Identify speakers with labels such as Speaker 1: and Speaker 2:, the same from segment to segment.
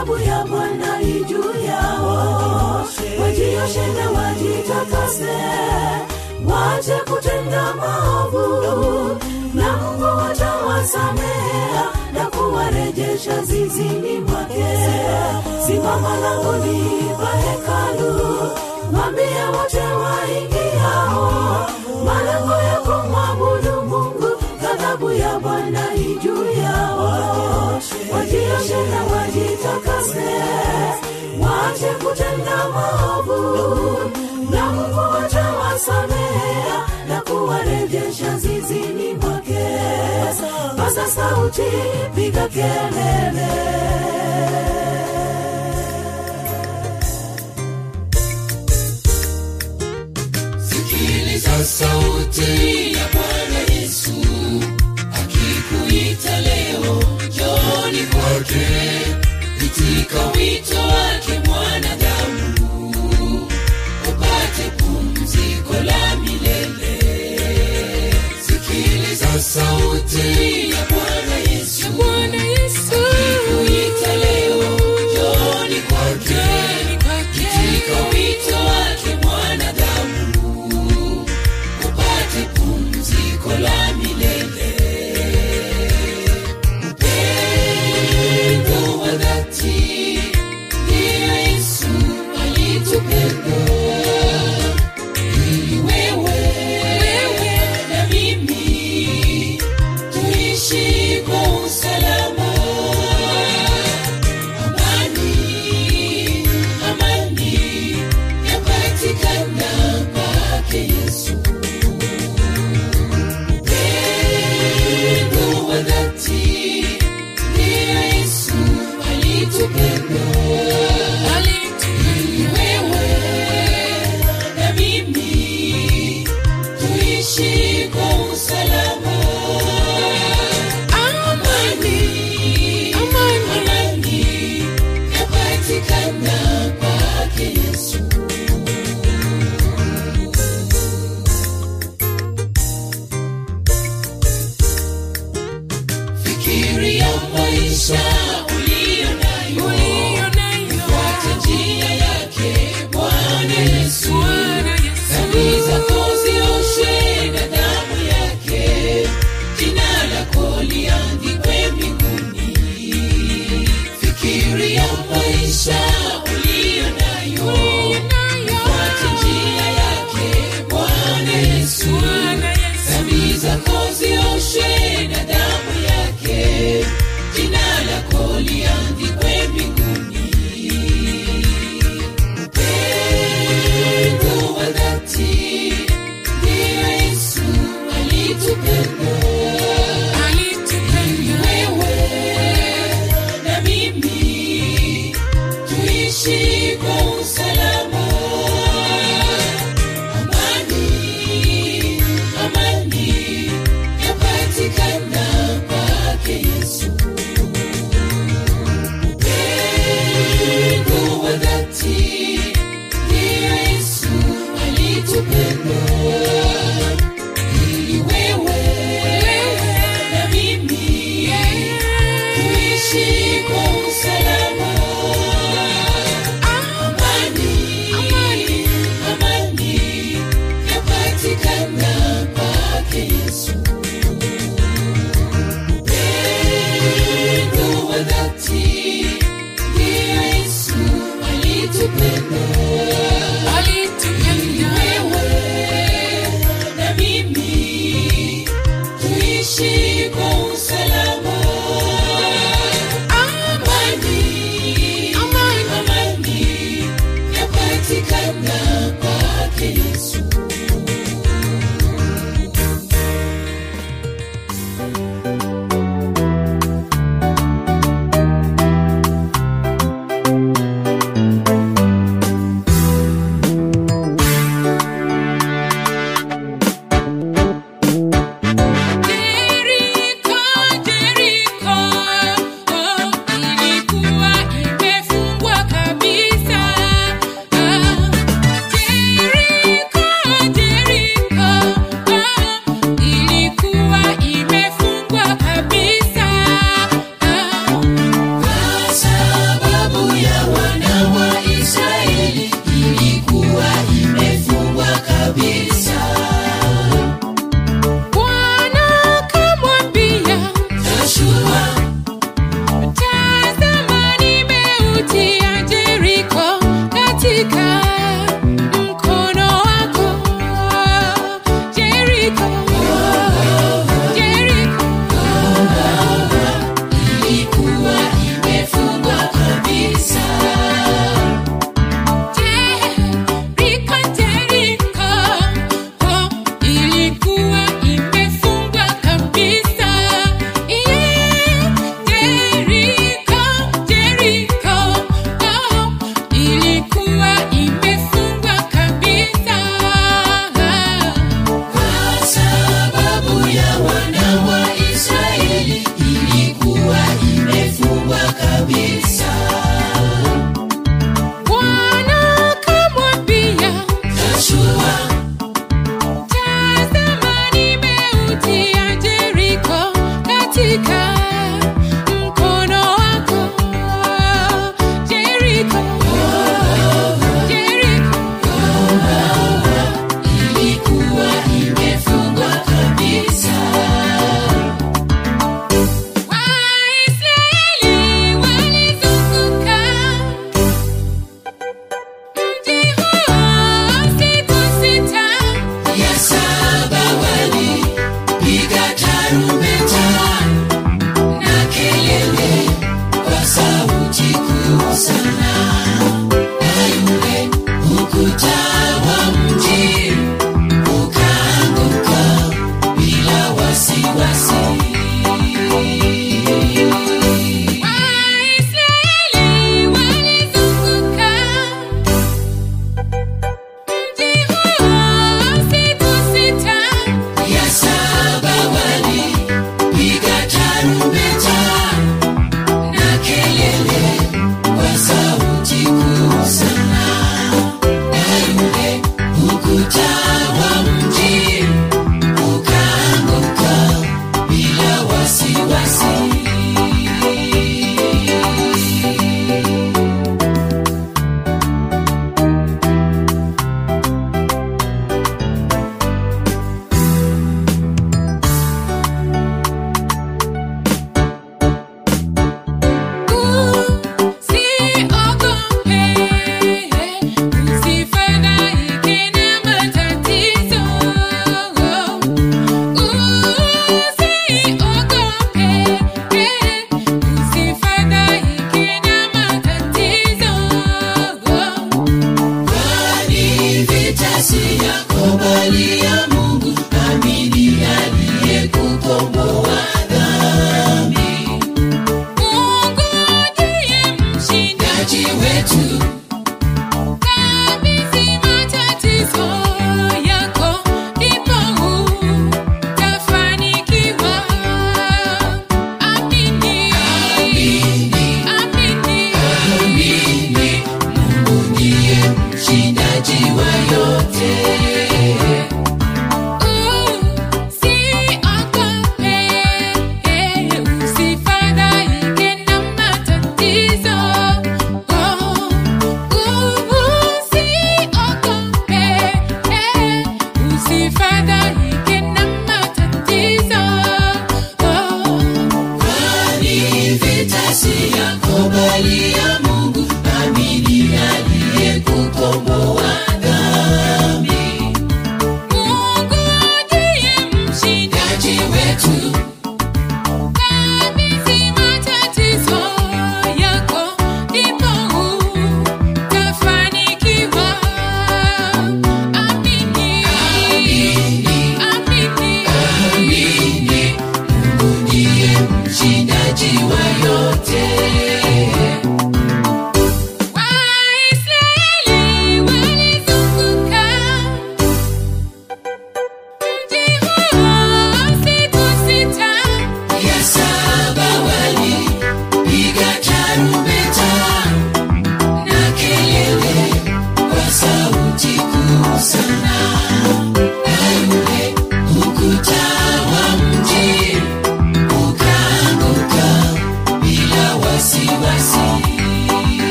Speaker 1: ghadhabu ya bwana ijuu yao. Wajioshe na wajitakase. Wache kutenda maovu. Na mungu watawasamehea na kuwarejesha zizini mwake. Simama langoni pa hekalu. Mwambie wote waingiao. Malango ya kumwabudu mungu ghadhabu ya bwana ijuu yao wajitakase wache kutenda maovu na mungu atawasamea na kuwarejesha zizini mwake. Pasa sauti piga kelele.
Speaker 2: Sikiliza sauti ya bwana yesu akikuita leo joni kwake katika wito wake mwanadamu upate pumziko la milele. Sikiliza sauti.
Speaker 3: Lord.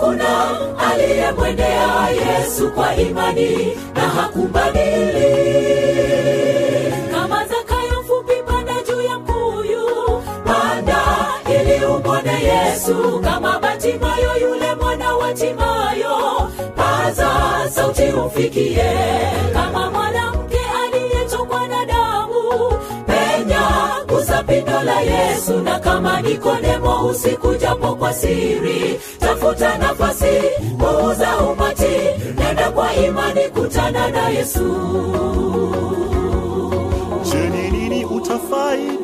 Speaker 1: Hakuna aliyemwendea yesu kwa imani na hakumbadili kama zakayo mfupi panda juu ya mkuyu panda ili umwone yesu. Kama batimayo yule mwana wa timayo paza sauti umfikie. Kama mwanamke la yesu na kama nikodemo usiku japo kwa siri tafuta nafasi muuza umati nenda kwa imani kutana na yesu.
Speaker 4: Je, ni nini utafaidi?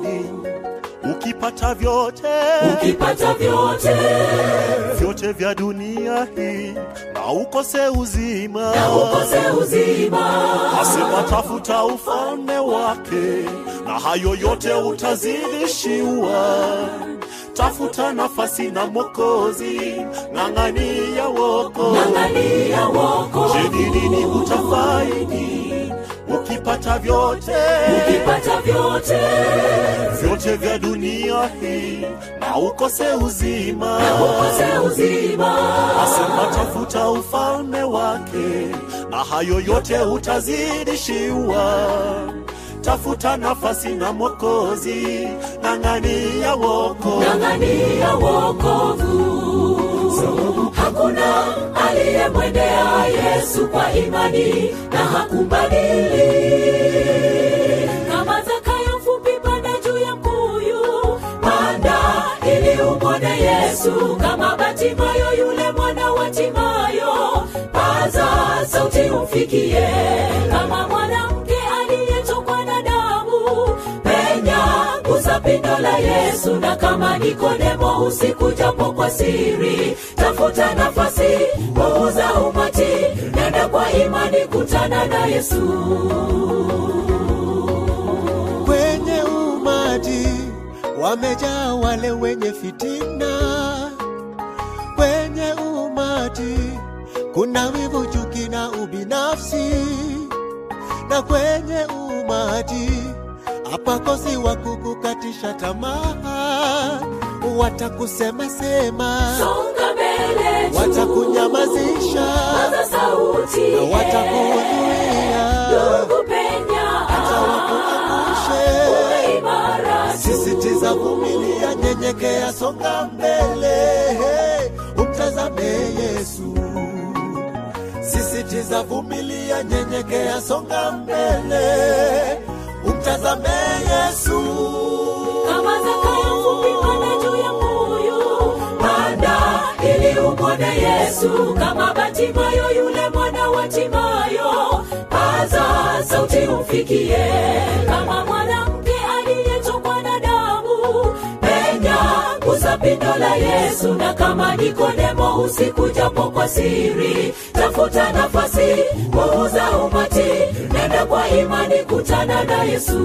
Speaker 4: Ukipata vyote.
Speaker 1: Ukipata vyote.
Speaker 4: Vyote vya dunia hii na ukose uzima?
Speaker 1: na ukose uzima.
Speaker 4: Asema tafuta ufalme wake, na hayo yote utazidishiwa. Tafuta nafasi na Mwokozi, ng'ang'ania woko.
Speaker 1: ng'ang'ania
Speaker 4: Je, ni nini utafaidi ukipata vyote
Speaker 1: ukipata vyote
Speaker 4: vyote vya dunia hii na ukose uzima?
Speaker 1: ukose uzima
Speaker 4: Asema tafuta ufalme wake, na hayo yote utazidishiwa. Tafuta nafasi na Mwokozi, ng'ang'ania woko.
Speaker 1: ng'ang'ania wokovu. Hakuna aliyemwendea yesu kwa imani na hakumbadili kama zakayo mfupi panda juu ya mkuyu panda ili umwone yesu. Kama batimayo yule mwana wa timayo paza sauti umfikie. Kama mwanamke pindo la yesu na kama nikodemo usiku kwa siri tafuta nafasi muuza umati nenda kwa imani kutana na yesu.
Speaker 5: Kwenye umati wamejaa wale wenye fitina, kwenye
Speaker 6: umati kuna wivu, chuki na ubinafsi, na kwenye umati hapakosi wa kukukatisha tamaa, watakusema sema,
Speaker 7: songa mbele
Speaker 6: watakunyamazisha. Na
Speaker 7: watakuhudhuria,
Speaker 6: hata wakuangushe. Sisitiza, vumilia, nyenyekea, songa mbele, umtazame Yesu. Sisitiza, vumilia, nyenyekea, songa mbele, umtazame Yesu.
Speaker 7: kama Zakayo mfupi panda juu ya mbuyu panda ili umwone Yesu kama Batimayo yule mwana wa Timayo paza sauti umfikie kama mwanamke pindo la Yesu na kama Nikodemo usiku japo kwa siri tafuta nafasi kuuza umati nenda kwa imani kutana na Yesu.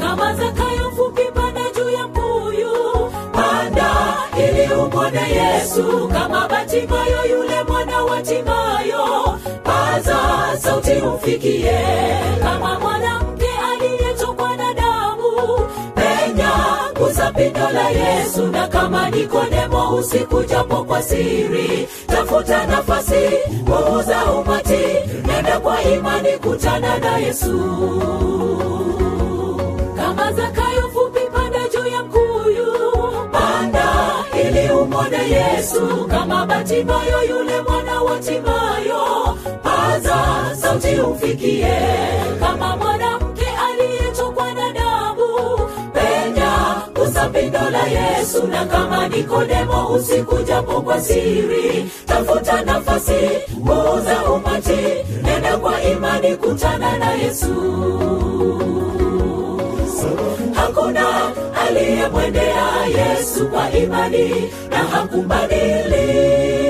Speaker 7: Kama Zakayo mfupi panda juu ya mbuyu panda ili umwone Yesu. Kama Batimayo yule mwana wa Timayo paza sauti umfikie. Kama mwanamke gusa pindo la Yesu na kama Nikodemo usiku japo kwa siri tafuta nafasi muuza umati nenda kwa imani kutana na Yesu. Kama Zakayo fupi, panda juu ya mkuyu panda ili umwone Yesu. Kama Batimayo yule mwana wa Timayo paza sauti umfikie. Kama mwanamke gusa la Yesu na kama Nikodemo usiku japo kwa siri tafuta nafasi muuza umati nenda kwa imani kutana na Yesu hakuna aliyemwendea Yesu kwa imani na hakumbadili.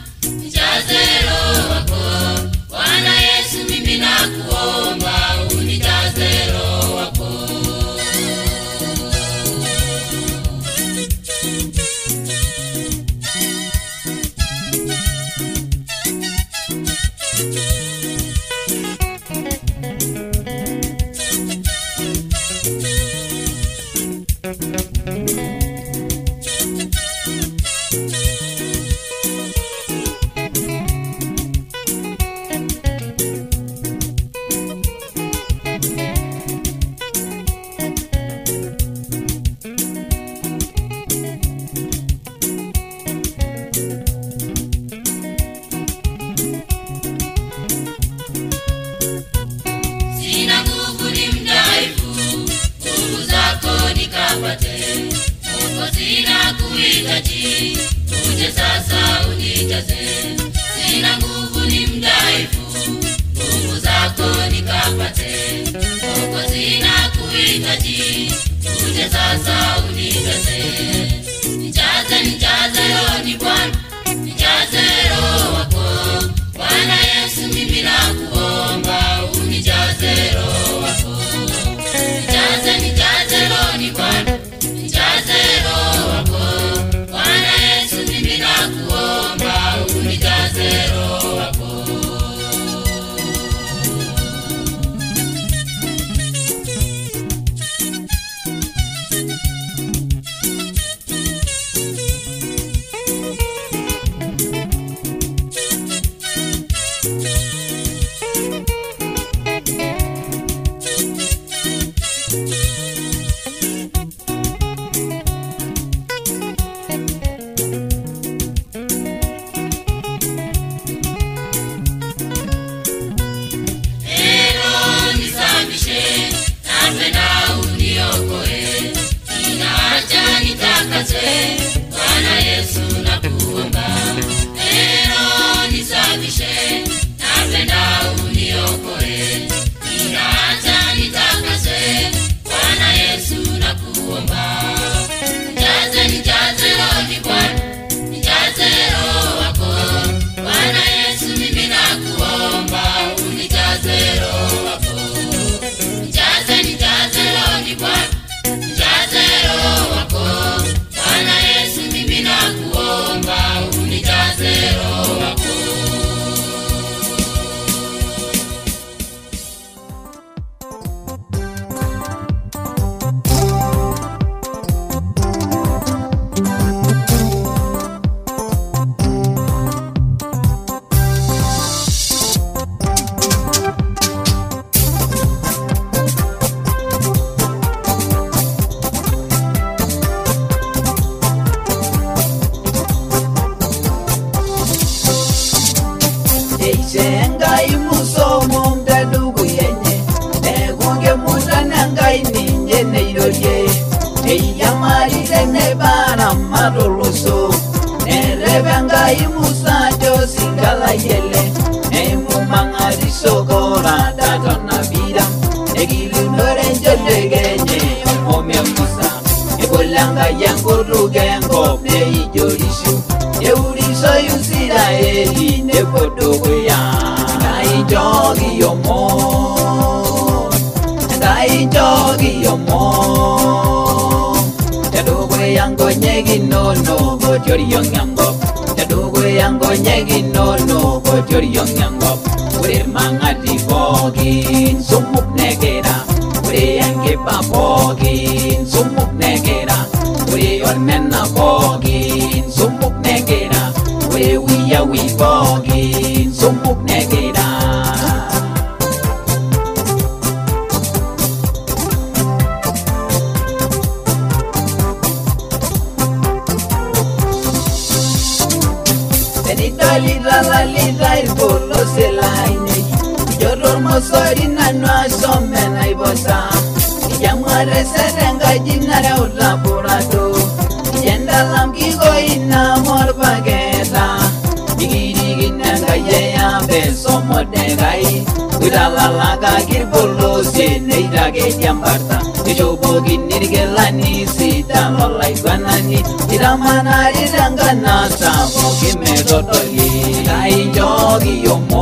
Speaker 8: 저기 용모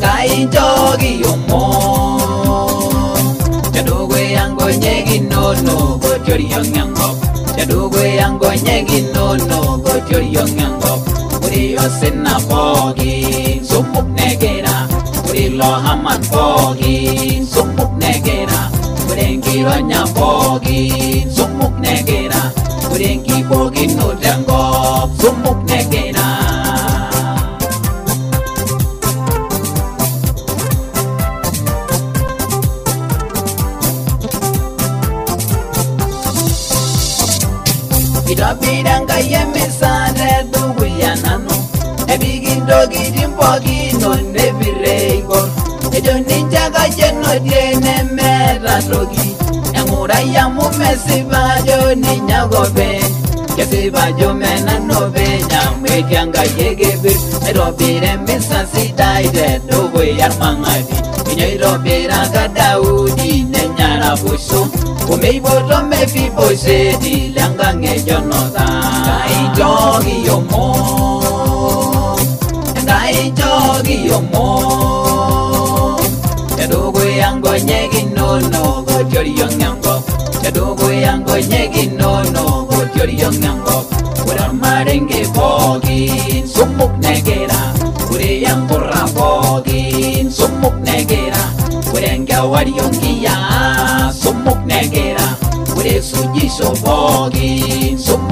Speaker 8: 가인 저기 용모 자두구의 양고 얘기 노노 고철이 영양법 자두구의 양고 얘기 노노 고철이 영양법 우리 어센나 포기 손목 내게라 우리 로하만 포기 손목 내게라 우린 길었냐 포기 손목 내게라 우린 기복이 노장고 logi emura ya mumesi bayo ni nyagobe. Kesi bayo mena nobe nyamwekya nga yegebir erobire misasi daide dowe yarmangadi inyoirobira kadaudi nenyara buso umeibotome fibose dilanga ngejonoda ngaitogi yomo. Ngaitogi your edogwe yango nyeginono yon nyangok
Speaker 9: Wedar marenge bogin Sumuk negera Wede yang kurra bogin Sumuk negera Wede ngawar yon kia Sumuk negera Wede suji so bogin Sumuk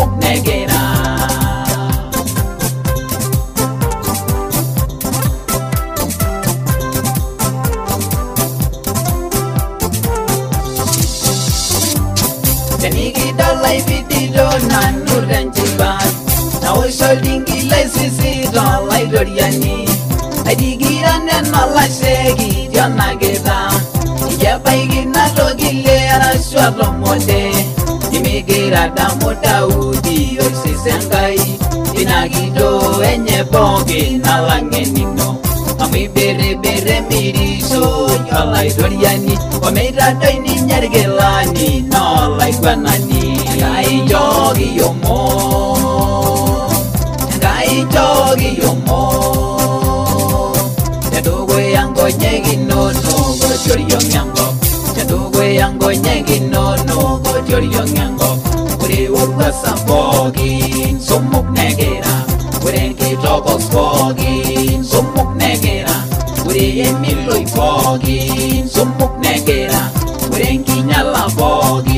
Speaker 9: solingi sisi don lai doriani adigira na na
Speaker 1: la segi jana geda ya
Speaker 10: baigi na logile ara swalo mode imigira da moda udi osisengai inagido enye bongi na
Speaker 11: langenino ami bere bere miri so lai doriani o meira doi ni nyergelani no lai gwanani ai jogi yo ಗೆಳೆಯರಿಯ ಜ್ಞಾಂಗೋ Ure urwa sambogin Sumuk negera. Ure ke togos bogin Sumuk negera. Ure emiloi bogin Sumuk negera. Ure nkinyala bogin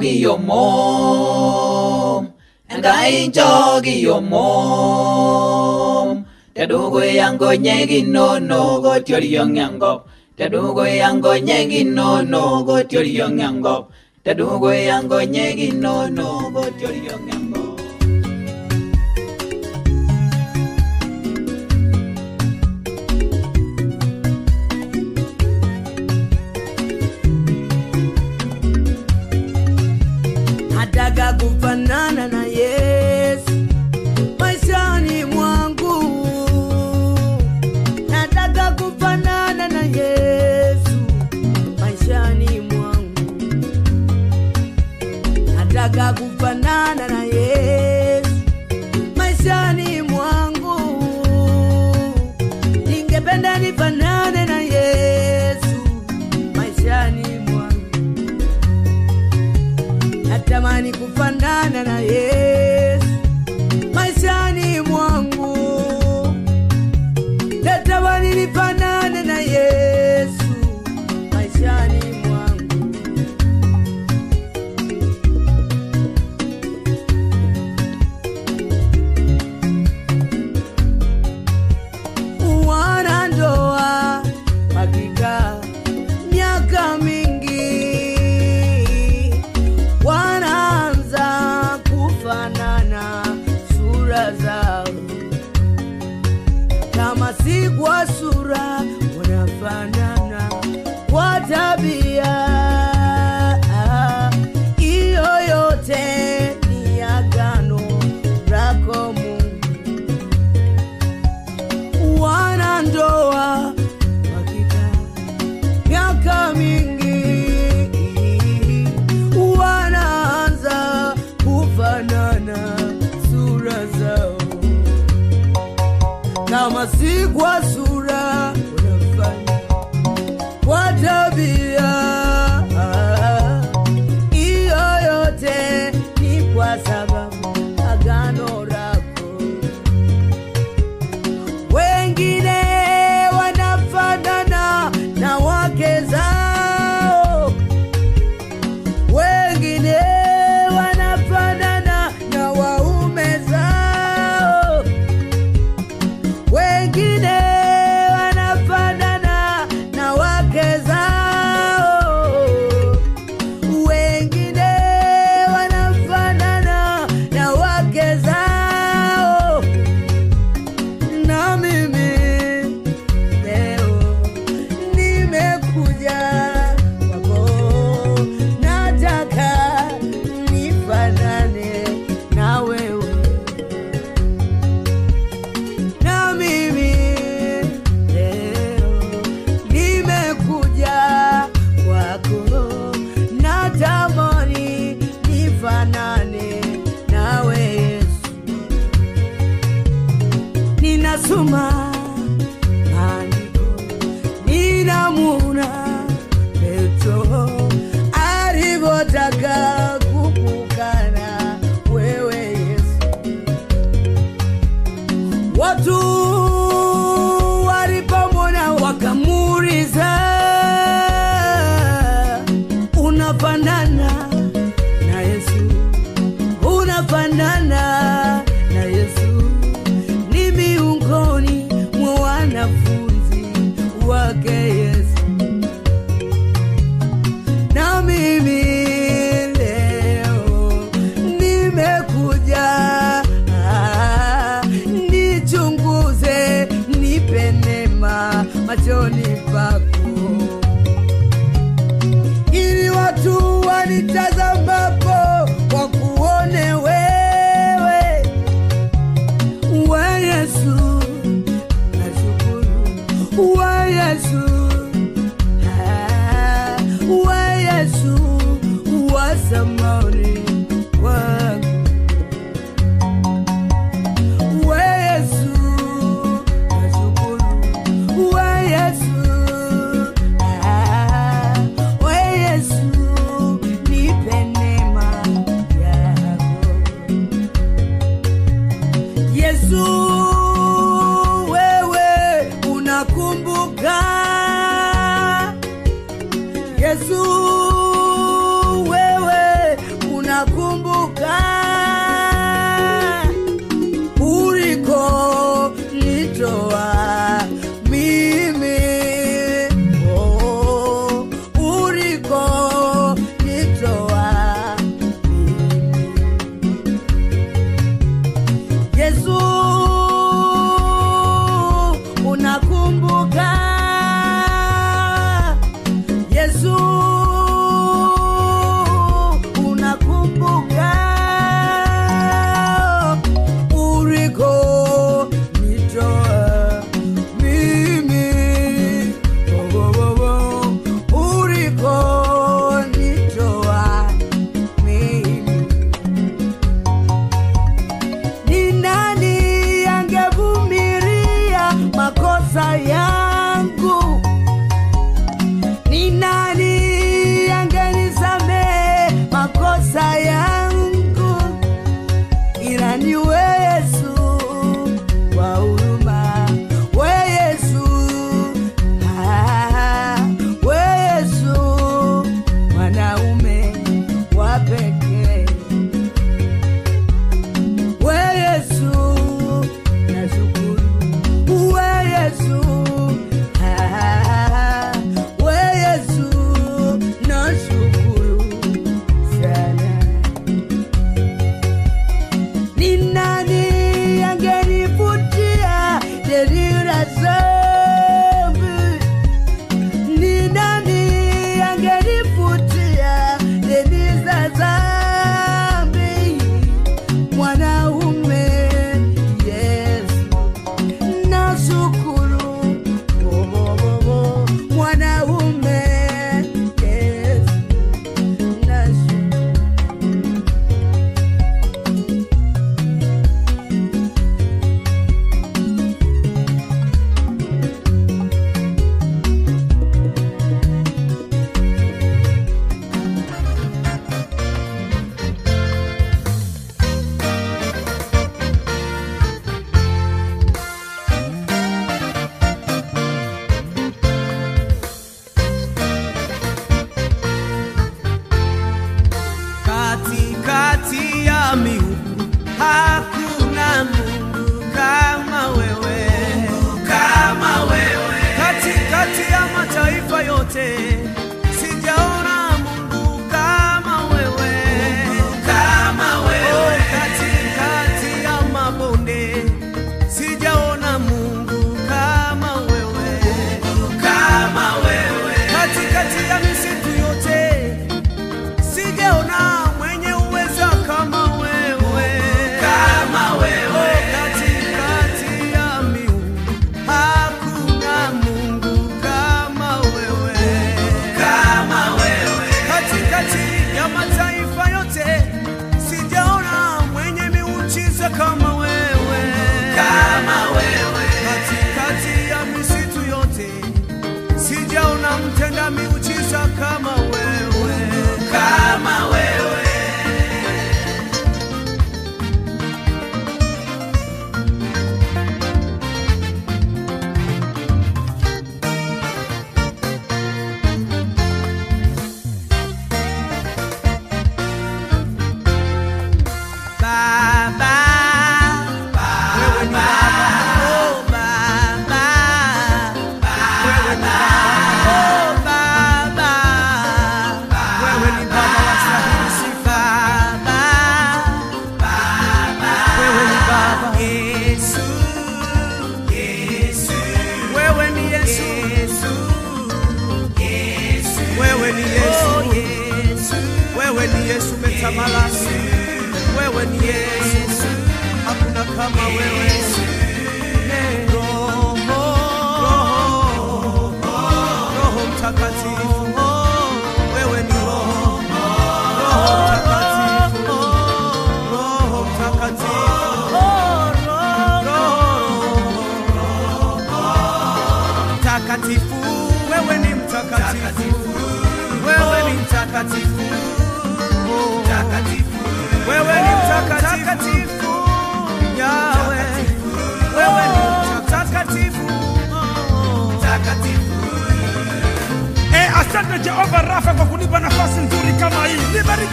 Speaker 11: doggy, your mom. And I ain't doggy, your mom. Tadugo yango nyegi no no go tiori yong yango. Tadugo yango nyegi no no go tiori yong yango. Tadugo yango nyegi no no go tiori yong yango.
Speaker 12: nataka kufanana na Yesu maishani mwangu, nataka kufanana na Yesu maishani mwangu, nataka kufanana na Yesu maishani mwangu, ningependa nifanane nani kufanana na yeye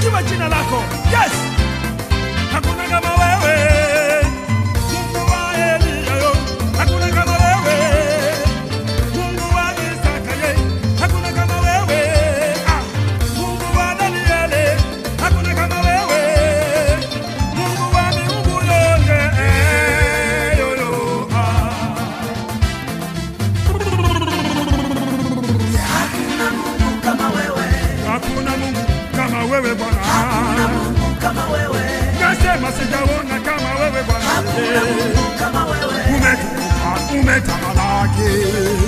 Speaker 12: Libarikiwe jina lako. Yes. porquê.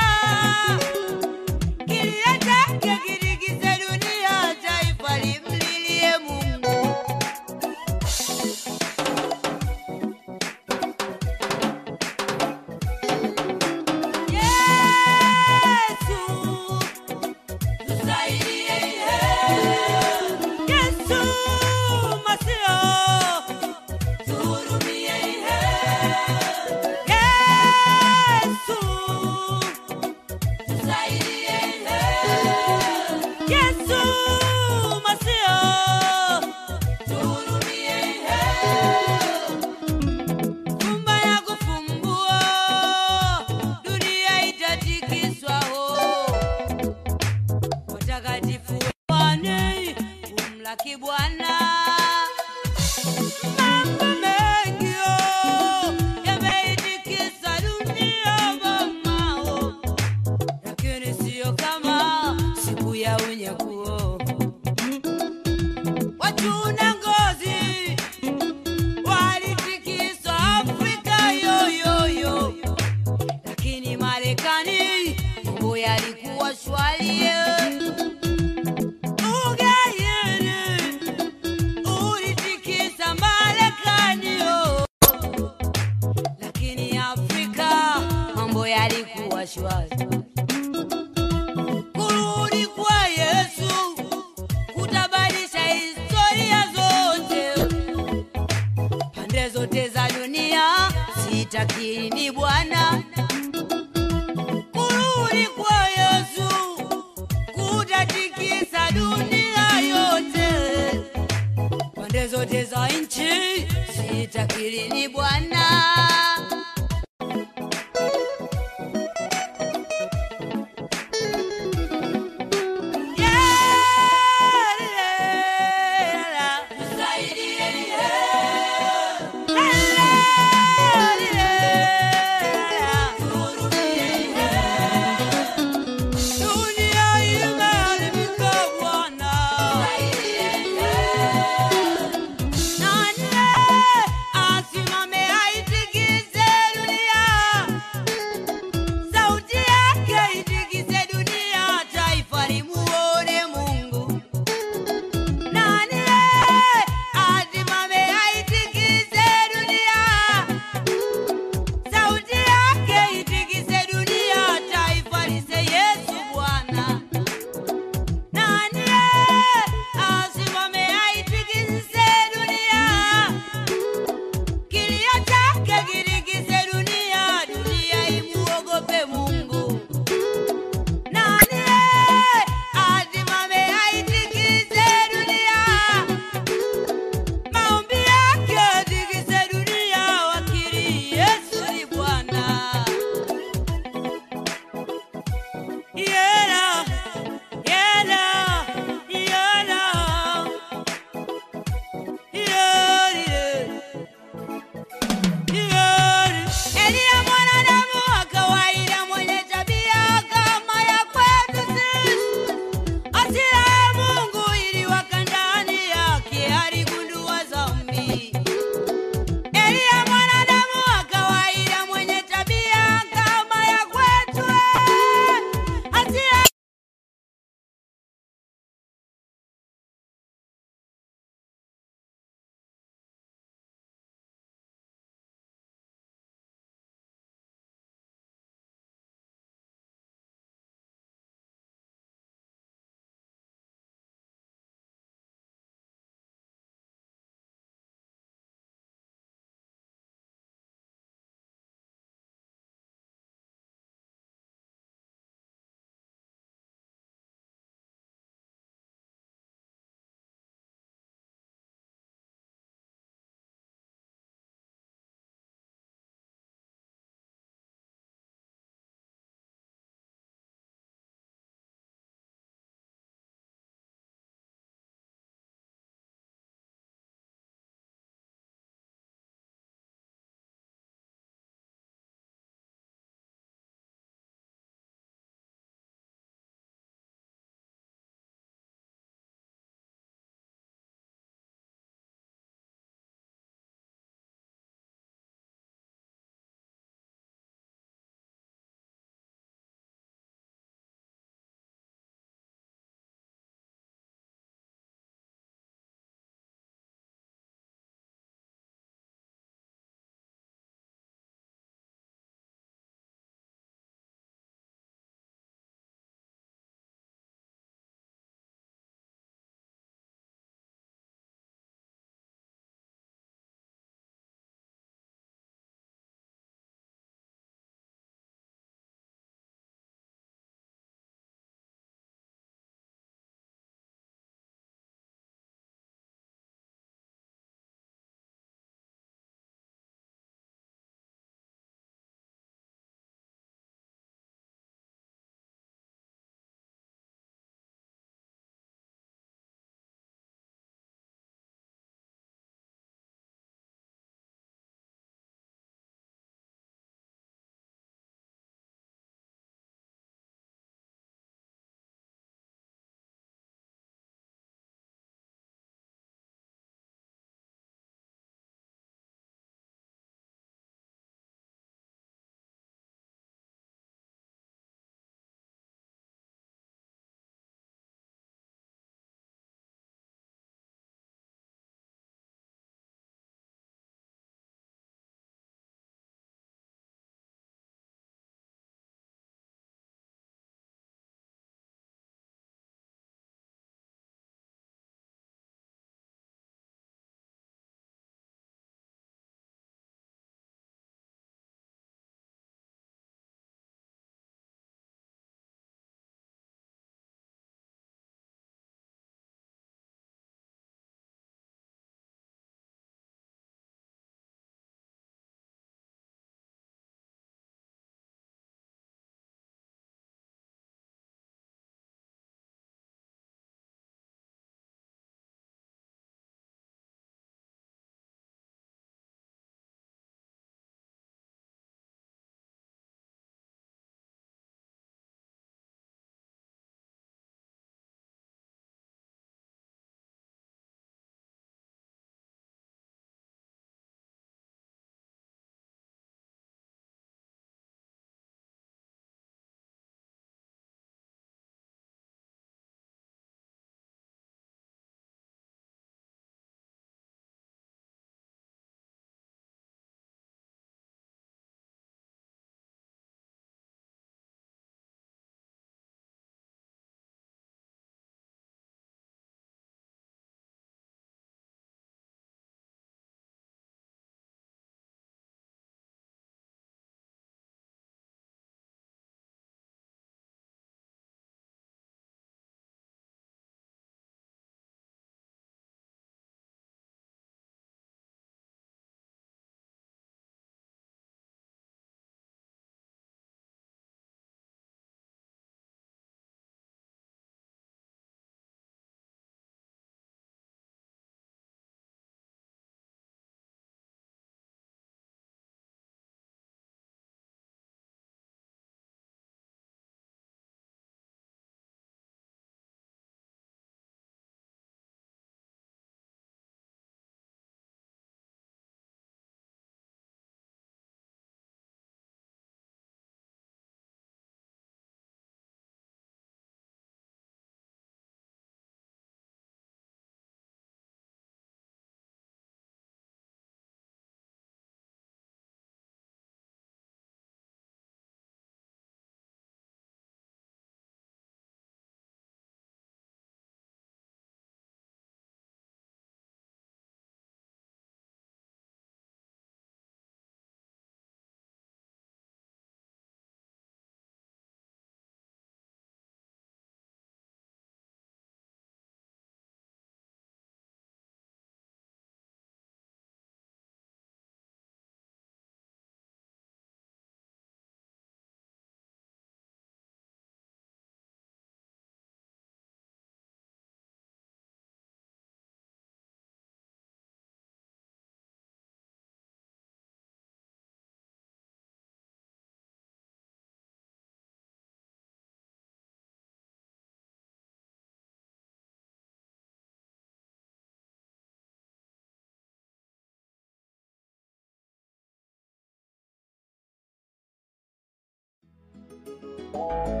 Speaker 12: you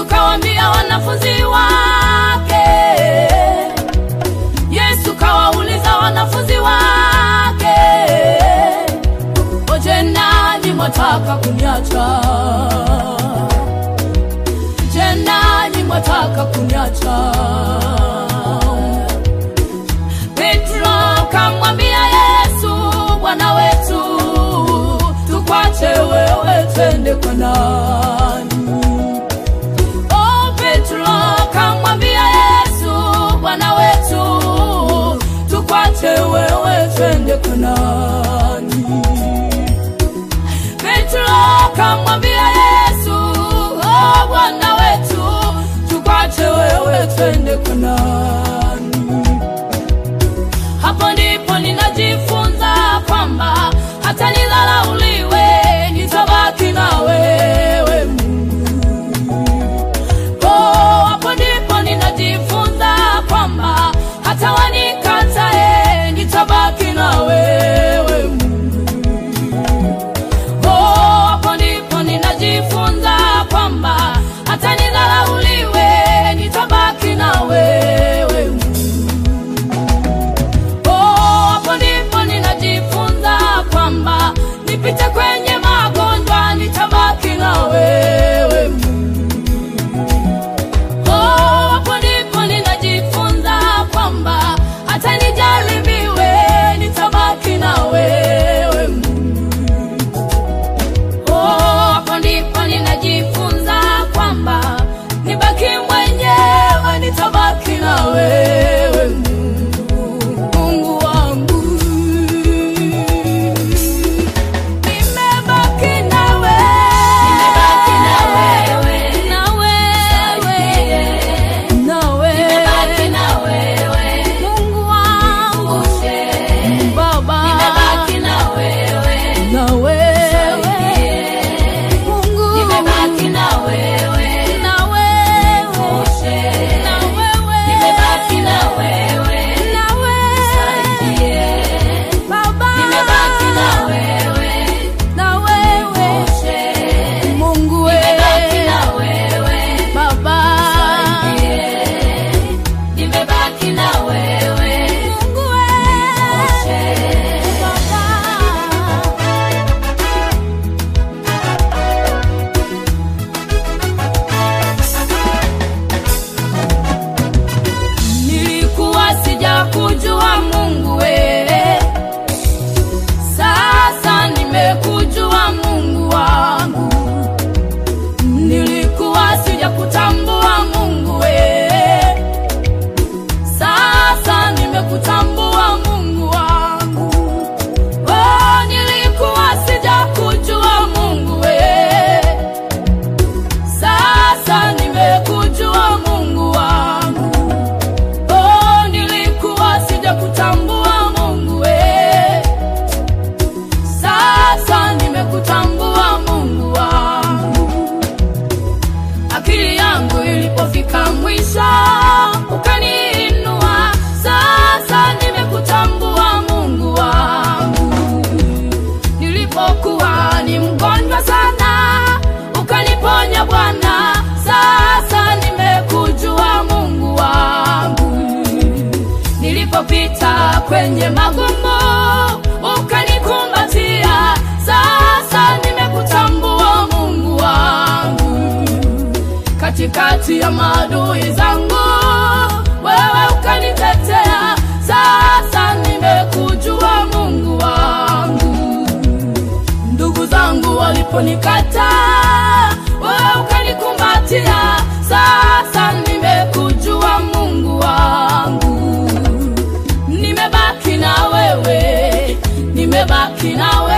Speaker 12: Yesu
Speaker 9: kawaambia wanafunzi wake, Yesu kawauliza wanafunzi wake, oje nanyi mwataka kuniacha? Je, nanyi mwataka kuniacha? Petro kamwambia Yesu, Bwana wetu, tukwache wewe, twende kwa nani? niache wewe, twende kwa? Petro kamwambia Yesu, oh Bwana wetu, tukwache wewe, twende kwa? Hapo ndipo ninajifunza kwenye magumu ukanikumbatia. Sasa nimekutambua mungu wangu. Katikati ya maadui zangu wewe ukanitetea. Sasa nimekujua mungu wangu. Ndugu zangu waliponikata
Speaker 5: nimebaki na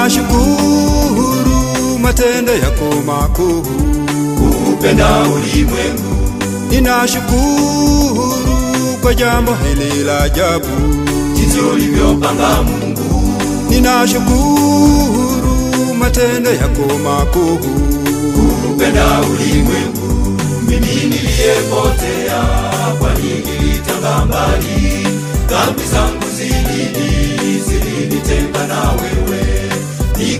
Speaker 13: Ninashukuru matendo yako makuu.
Speaker 5: kupenda ulimwengu,
Speaker 13: Ninashukuru kwa jambo hili la ajabu.
Speaker 5: jinsi ulivyopanga Mungu.
Speaker 13: Ninashukuru matendo yako makuu.
Speaker 5: kupenda ulimwengu, mimi niliyepotea, kwani nilitanga mbali. Dhambi zangu zilini zilinitenga na wewe,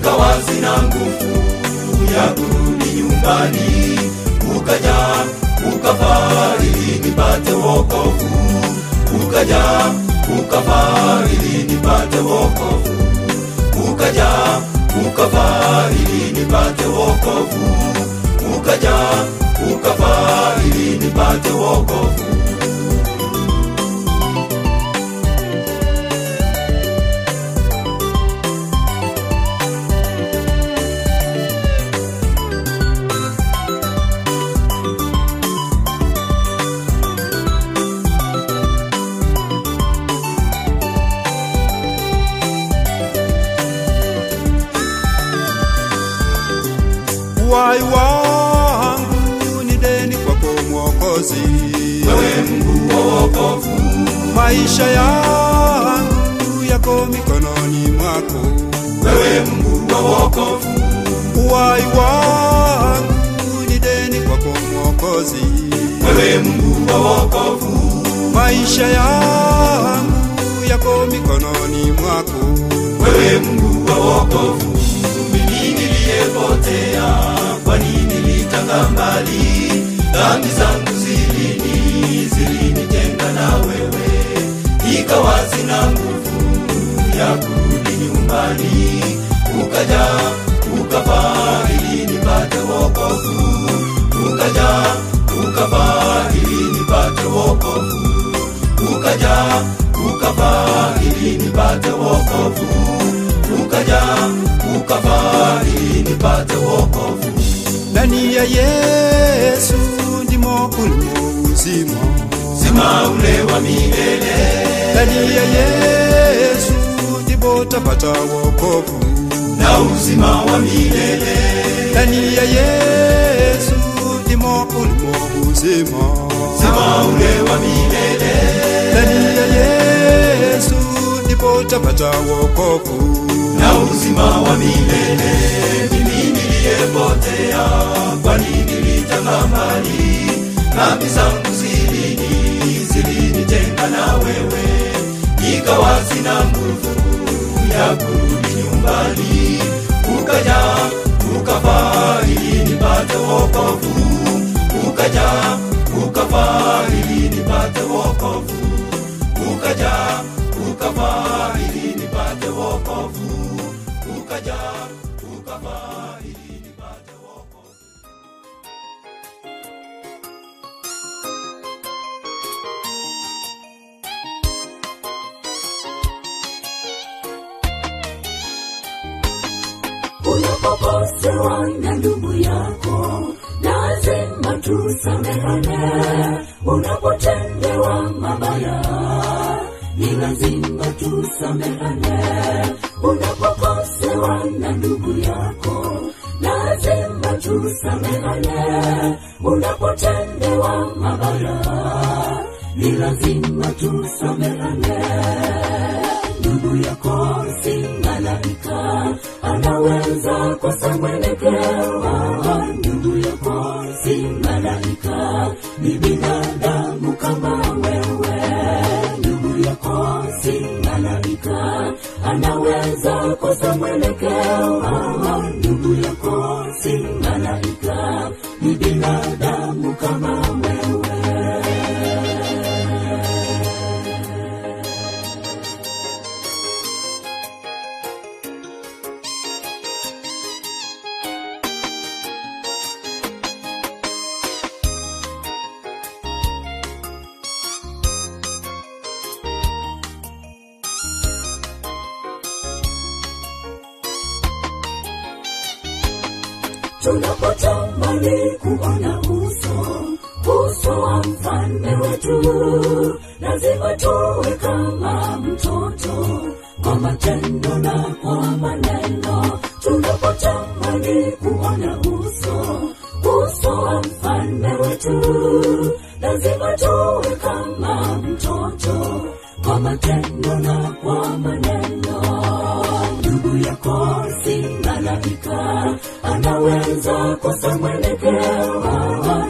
Speaker 5: nikawa na nguvu ya kurudi nyumbani. Ukaja ukafa ili nipate wokovu, ukaja ukafa ili nipate wokovu, ukaja ukafa ili nipate wokovu, ukaja ukafa ili nipate wokovu.
Speaker 13: Maisha yangu yako mikononi mwako,
Speaker 5: wewe Mungu wa wokovu.
Speaker 13: Uhai wangu ni deni kwako Mwokozi,
Speaker 5: wewe Mungu wa wokovu.
Speaker 13: Maisha yangu yako mikononi mwako,
Speaker 5: wewe Mungu wa wokovu. Mimi niliyepotea, kwani nilitanga mbali. Dhambi zangu zilini zilinitenga na wewe, ikawa na nguvu ya kurudi nyumbani. Ukaja ukapa ili nipate wokovu, ukaja ukapa ili nipate wokovu, ukaja ukapa ili nipate wokovu, ukaja ukapa ili nipate wokovu.
Speaker 13: ndani ya Yesu ndimo ulimo uzima,
Speaker 5: Uzima ule wa milele,
Speaker 13: ndani ya Yesu ndipo utapata wokovu,
Speaker 5: na uzima wa milele,
Speaker 13: ndani ya Yesu ndimo ulimo uzima,
Speaker 5: uzima ule wa milele,
Speaker 13: ndani ya Yesu ndipo utapata wokovu,
Speaker 5: na uzima wa milele. Mimi niliyepotea, kwani nilitanga mbali. Dhambi zangu zilini zilinitenga na wewe, ikawa sina nguvu ya kurudi nyumbani. Ukaja ukafa ili nipate wokovu, ukaja ukafa ili nipate wokovu, ukaja ukafa ili nipate wokovu,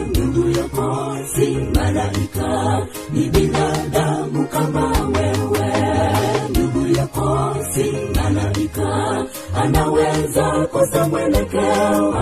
Speaker 1: ndugu yako si malaika ni binadamu kama wewe ndugu yako si malaika anaweza kosa mwelekeo.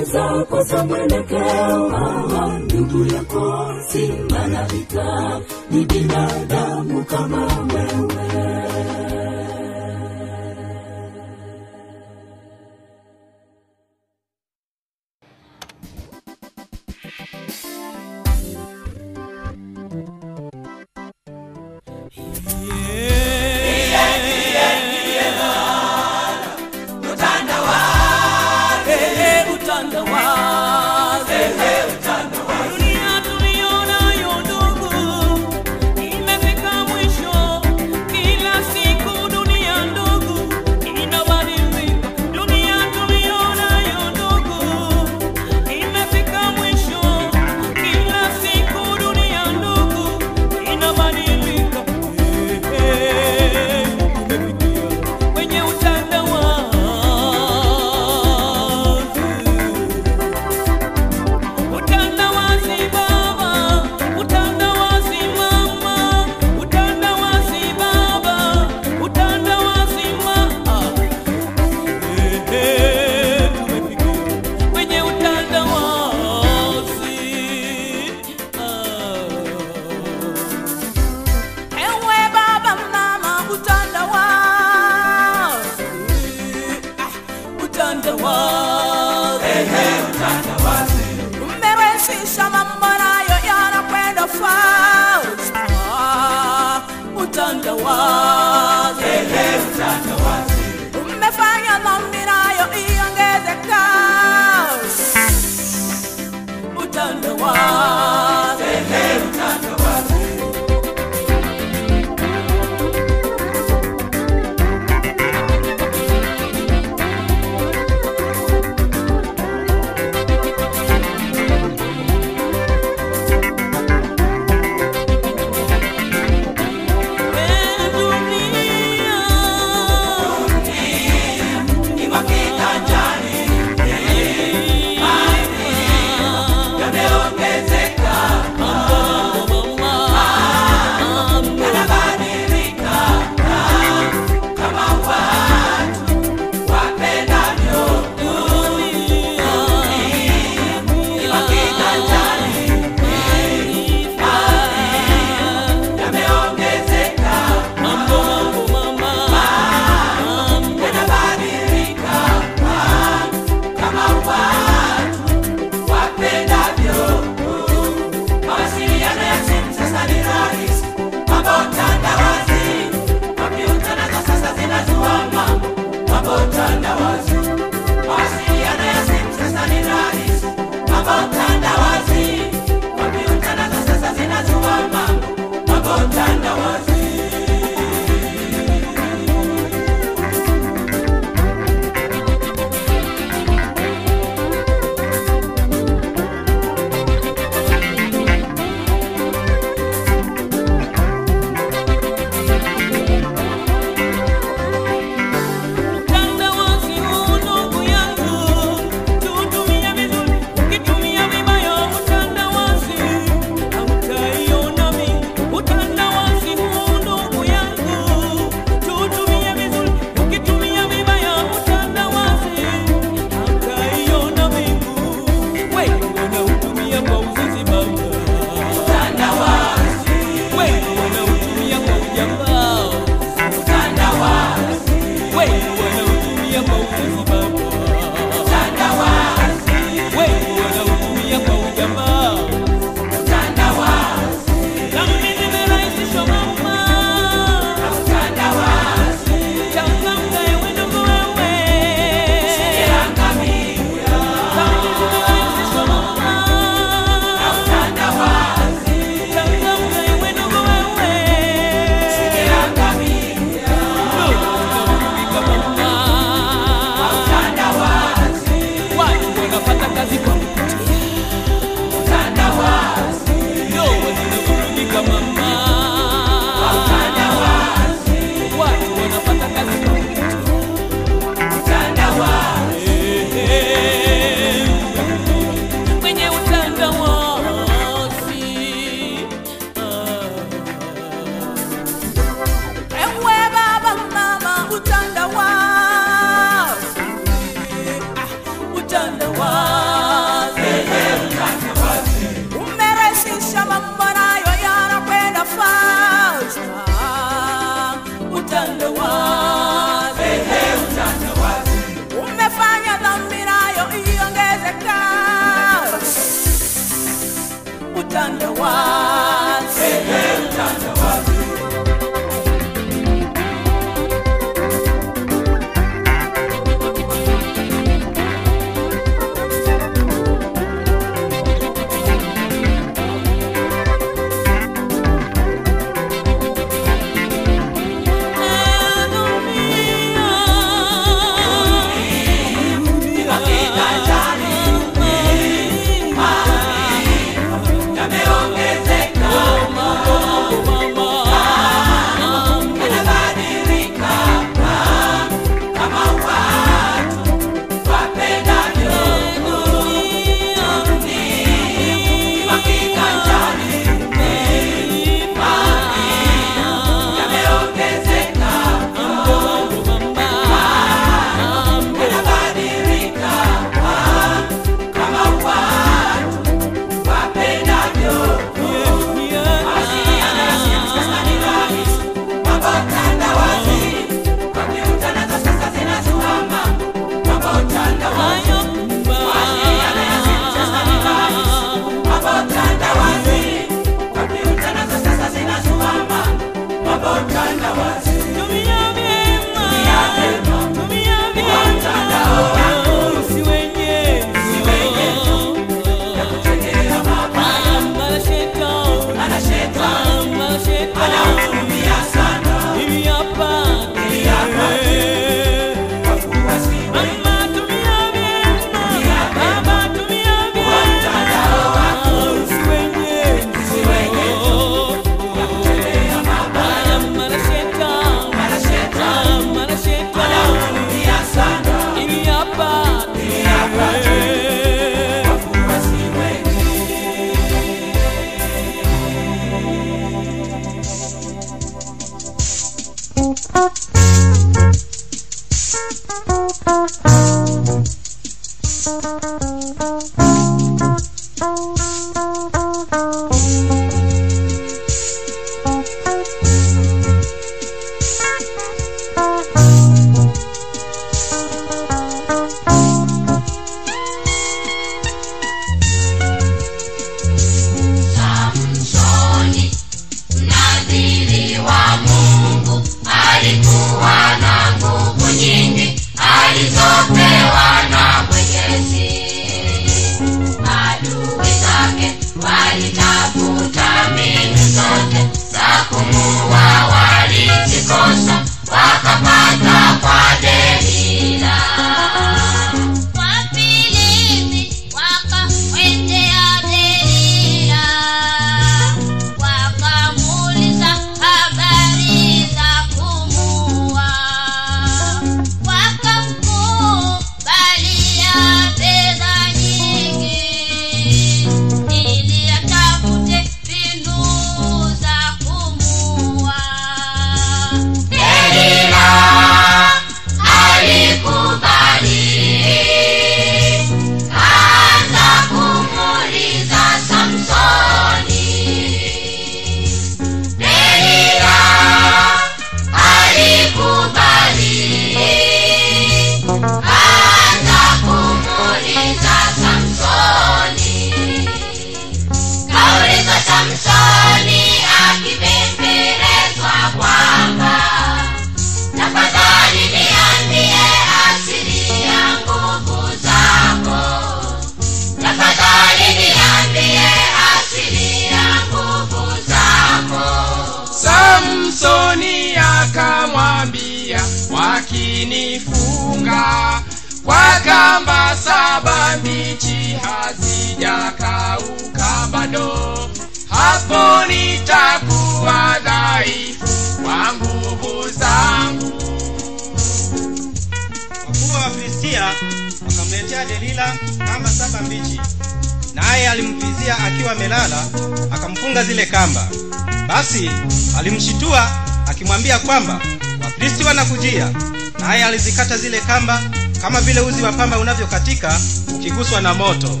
Speaker 14: Basi alimshitua akimwambia kwamba Wakristo wanakujia. Naye alizikata zile kamba kama vile uzi wa pamba unavyokatika ukiguswa na moto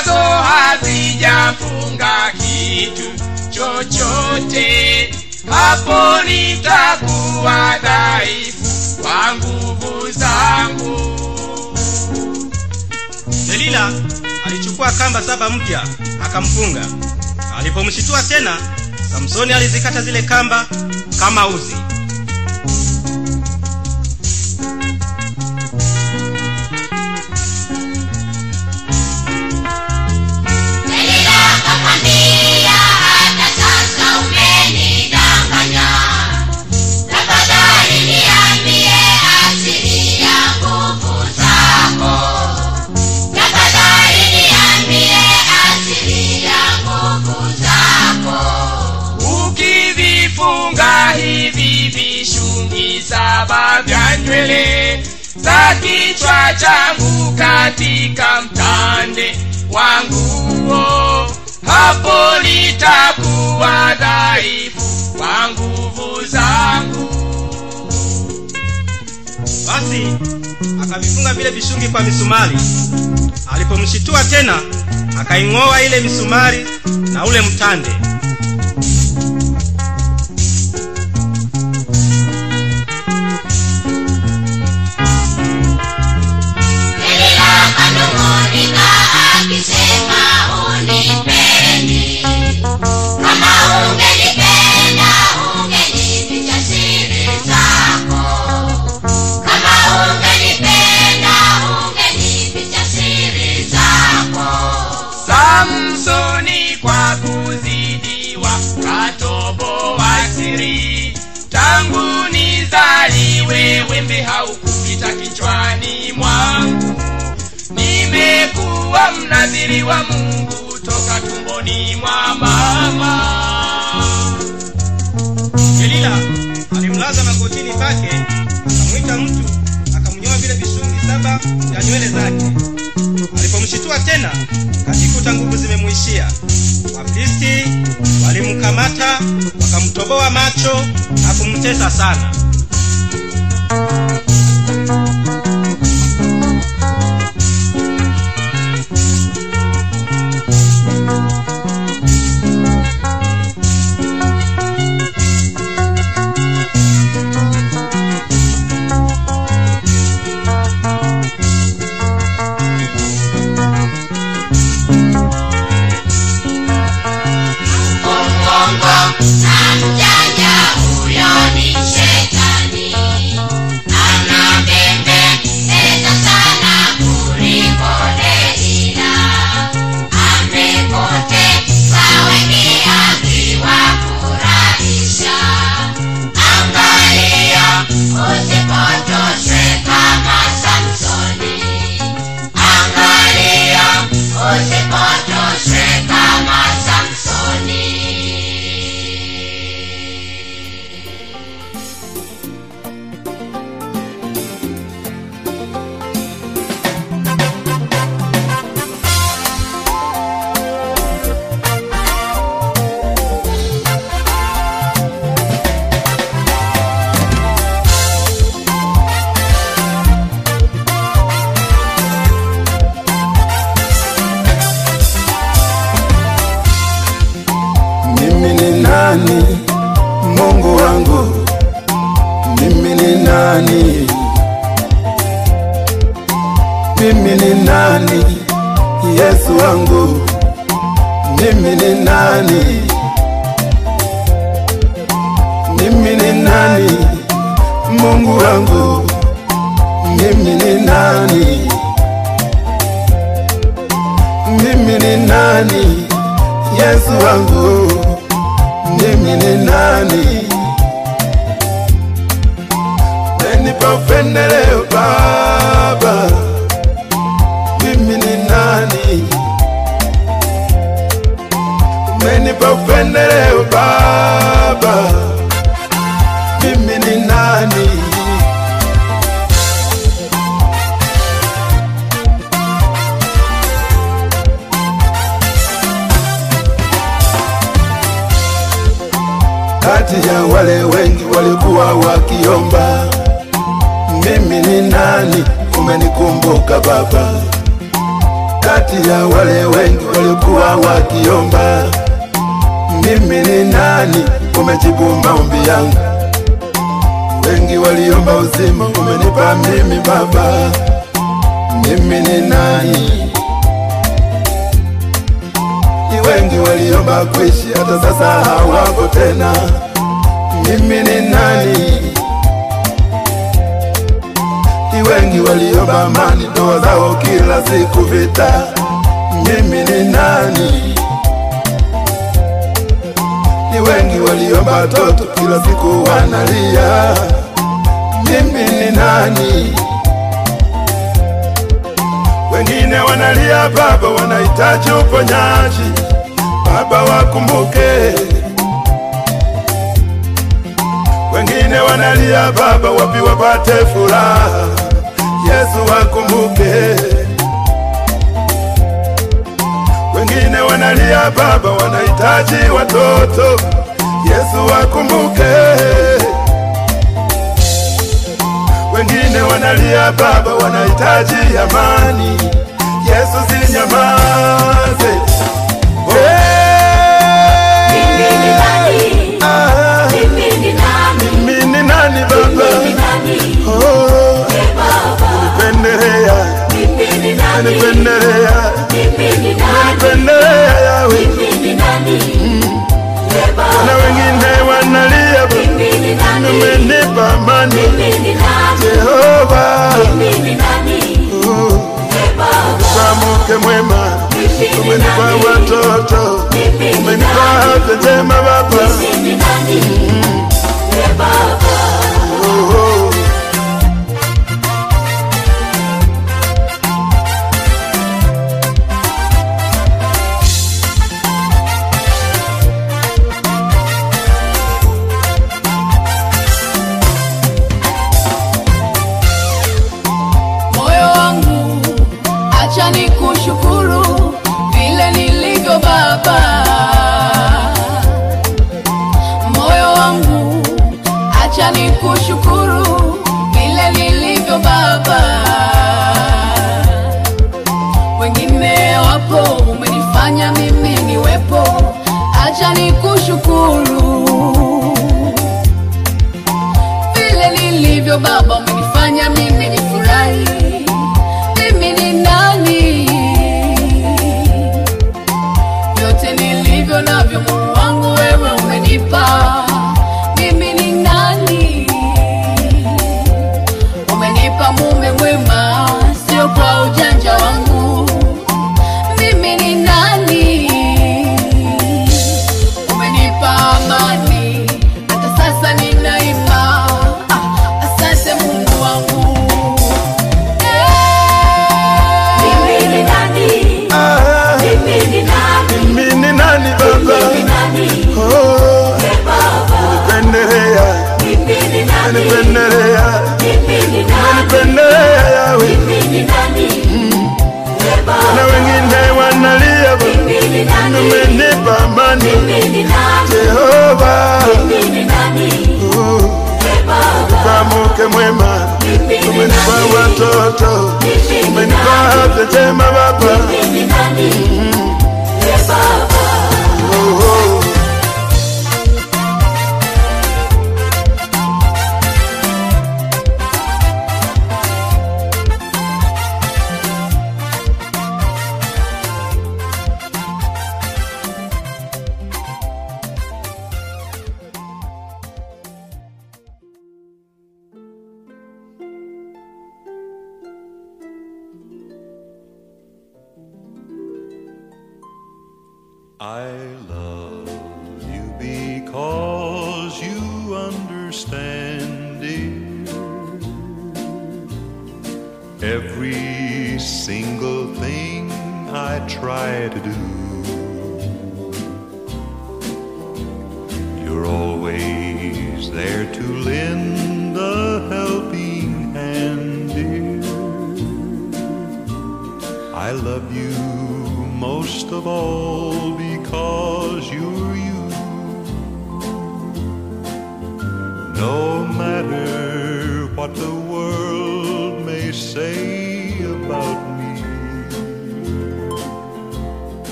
Speaker 15: ambazo hazijafunga kitu chochote. Hapo nitakuwa dhaifu kwa nguvu zangu.
Speaker 14: Delila alichukua kamba saba mpya akamfunga. Alipomshitua tena samsoni alizikata zile kamba kama uzi
Speaker 15: changu katika mtande wa hapo litakuwa dhaifu kwa nguvu zangu.
Speaker 14: Basi akavifunga vile vishungi kwa misumari. Alipomshitua tena akaing'oa ile misumari na ule mtande
Speaker 15: nimekuwa mnadhiri wa mungu toka tumboni mwa mama
Speaker 14: delila alimlaza magotini pake akamwita mtu akamnyoa vile vishungi saba vya nywele zake. Alipomshitua tena kajikuta nguvu zimemwishia. Wafilisti walimkamata wakamtoboa macho na kumtesa sana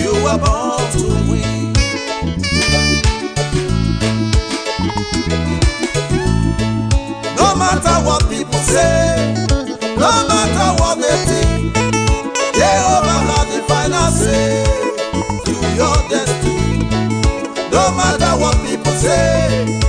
Speaker 16: You
Speaker 17: were born to
Speaker 18: win. No matter what people say, no matter what they think, Jehovah has the final say to your destiny. No matter what people say.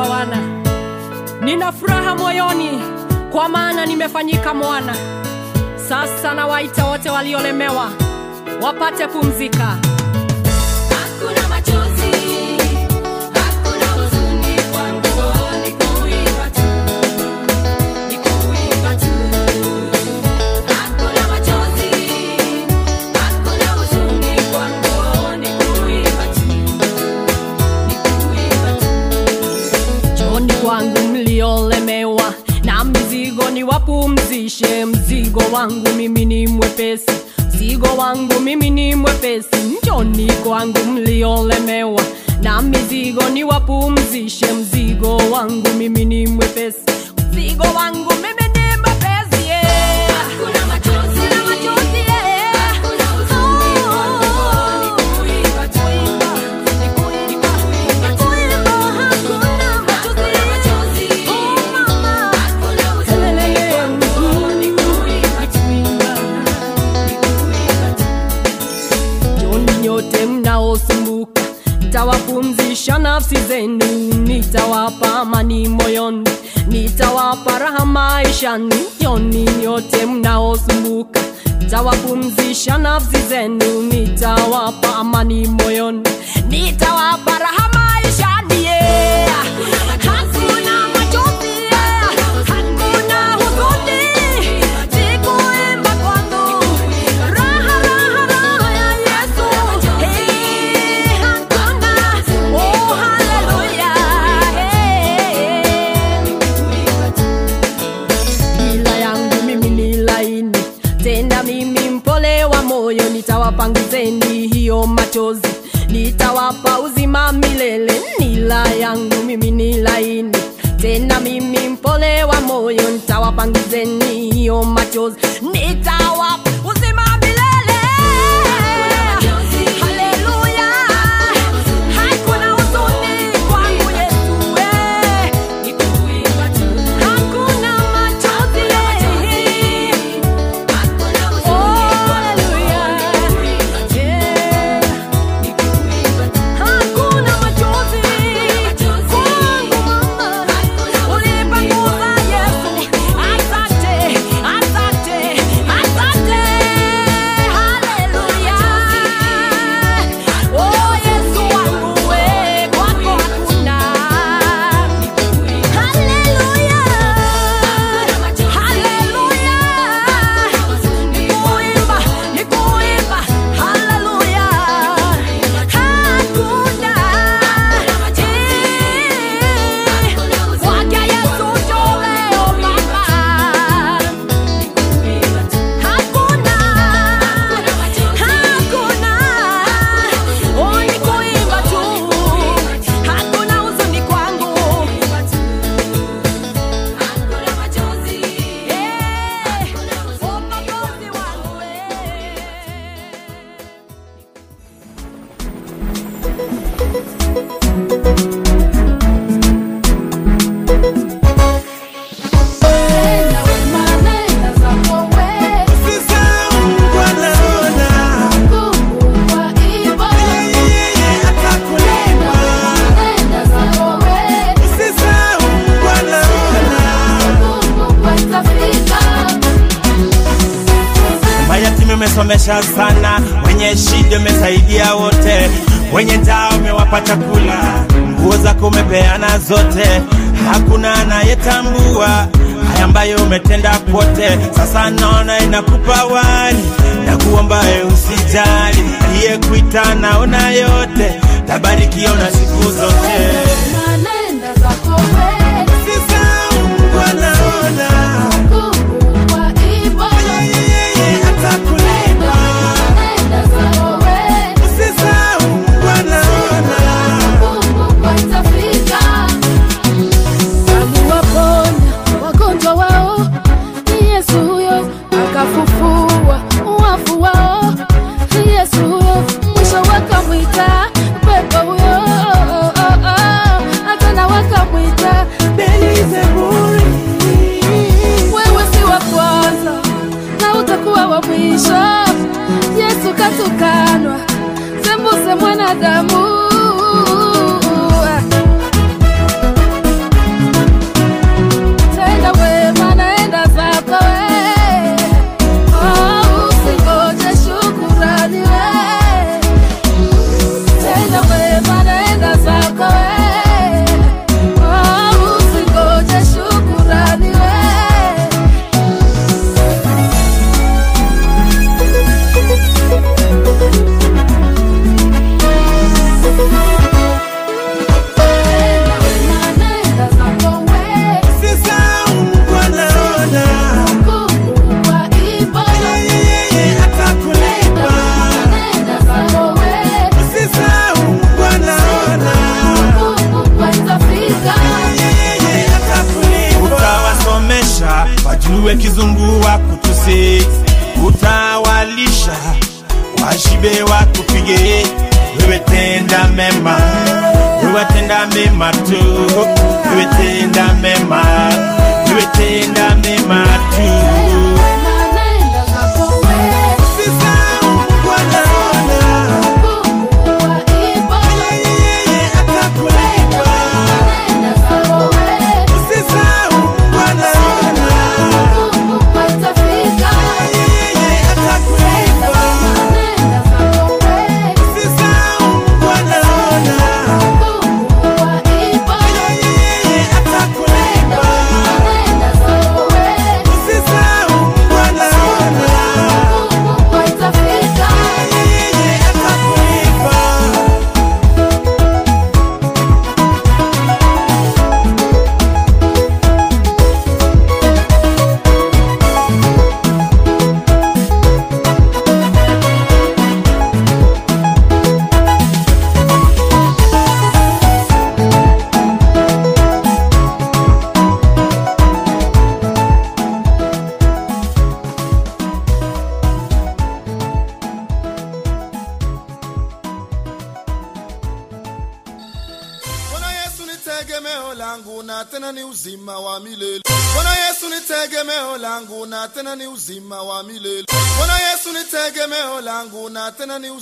Speaker 1: wa
Speaker 19: wana nina furaha moyoni kwa maana nimefanyika mwana. Sasa nawaita wote waliolemewa wapate pumzika. wangu mimi ni mwepesi, njoni kwangu mliolemewa na mizigo, niwapumzishe mzigo wangu mimi ni mwepesi, mzigo wangu mimi ni zenu, nitawapa amani moyoni, nitawapa raha maishani, yoni yote mnaosumbuka tawapumzisha nafsi zenu, nitawapa amani moyoni, nitawapa raha maishani yeah. machozi, nitawapa uzima milele. Nila yangu mimi ni laini, tena mimi mpole wa moyo, nitawapangizeni hiyo machozi, nitawapa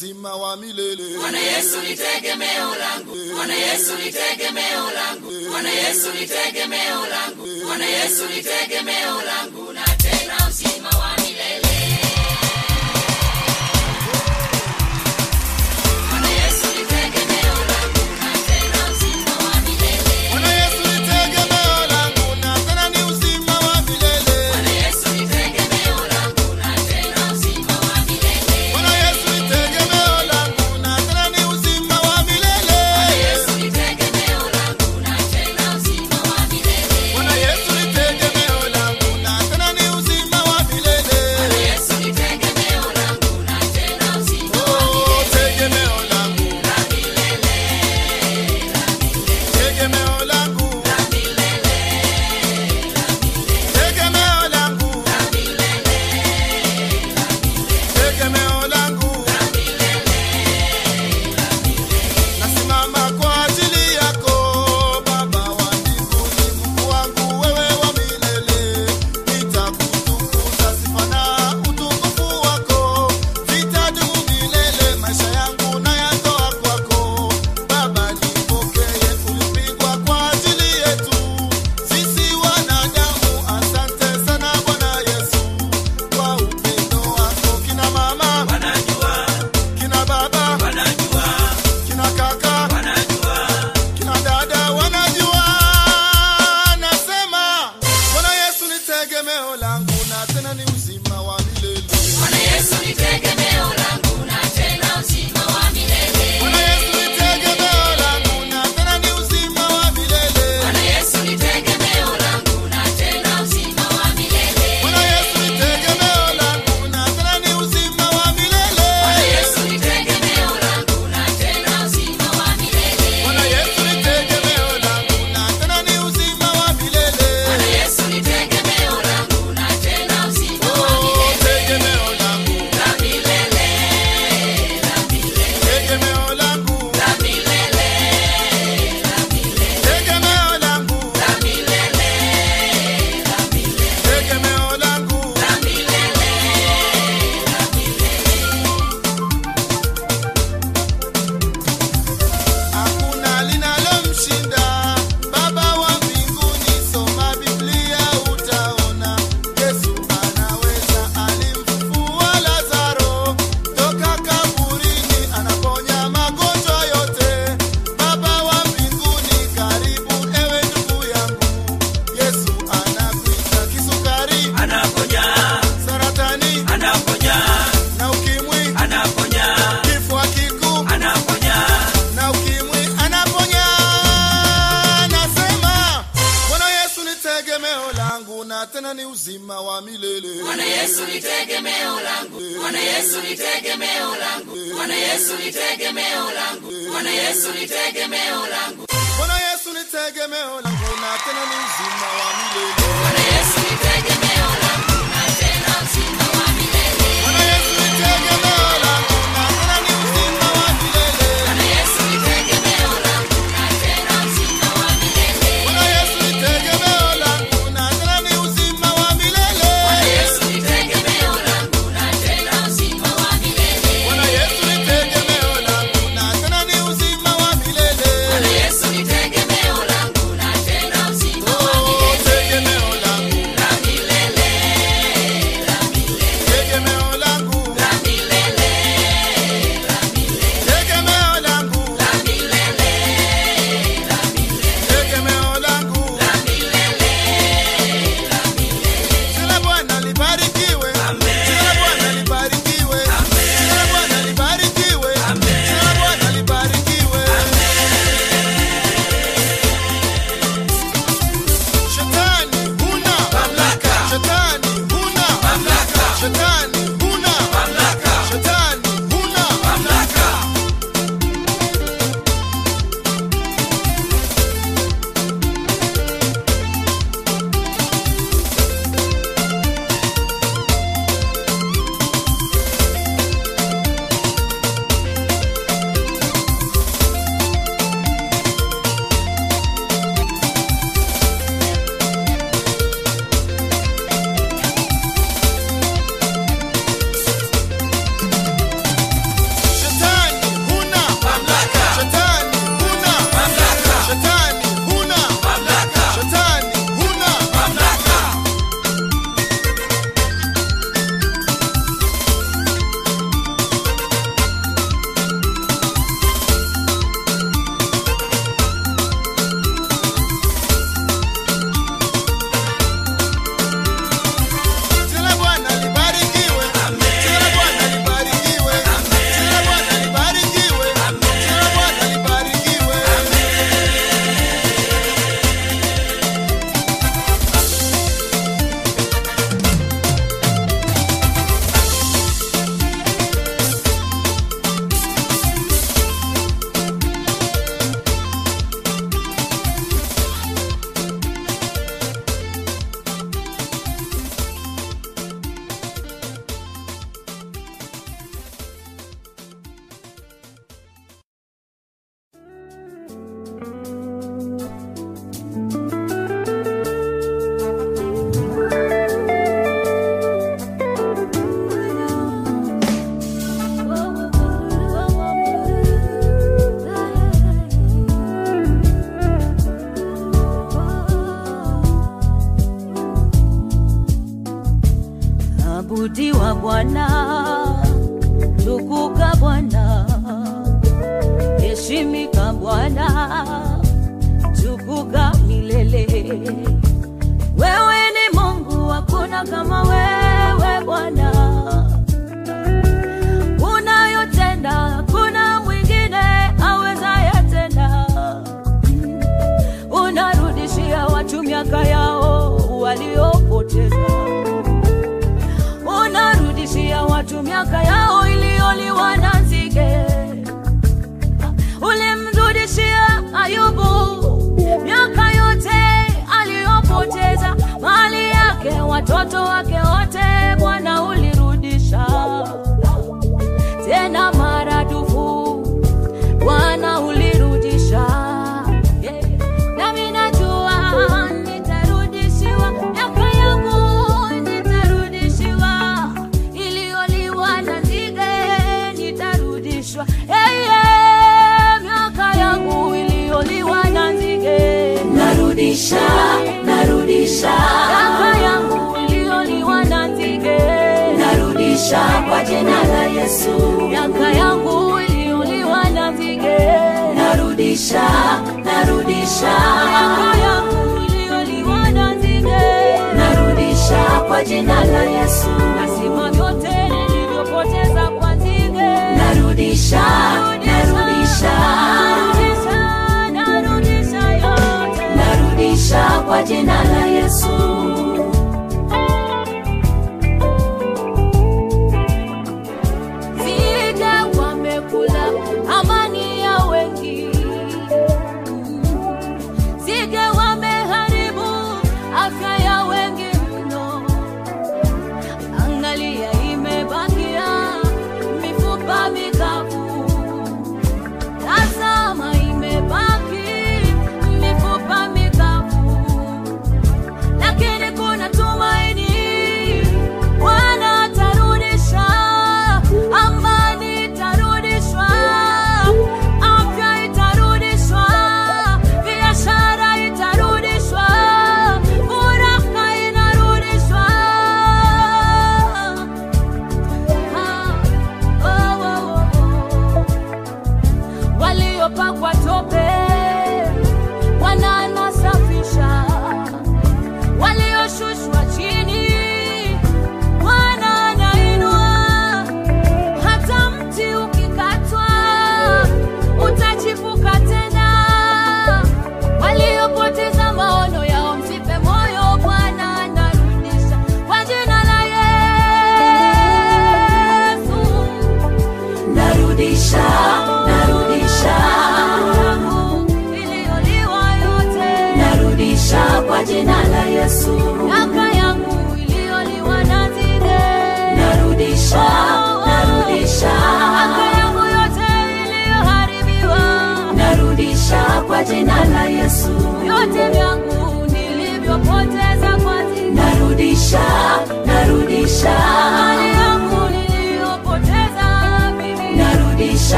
Speaker 20: tena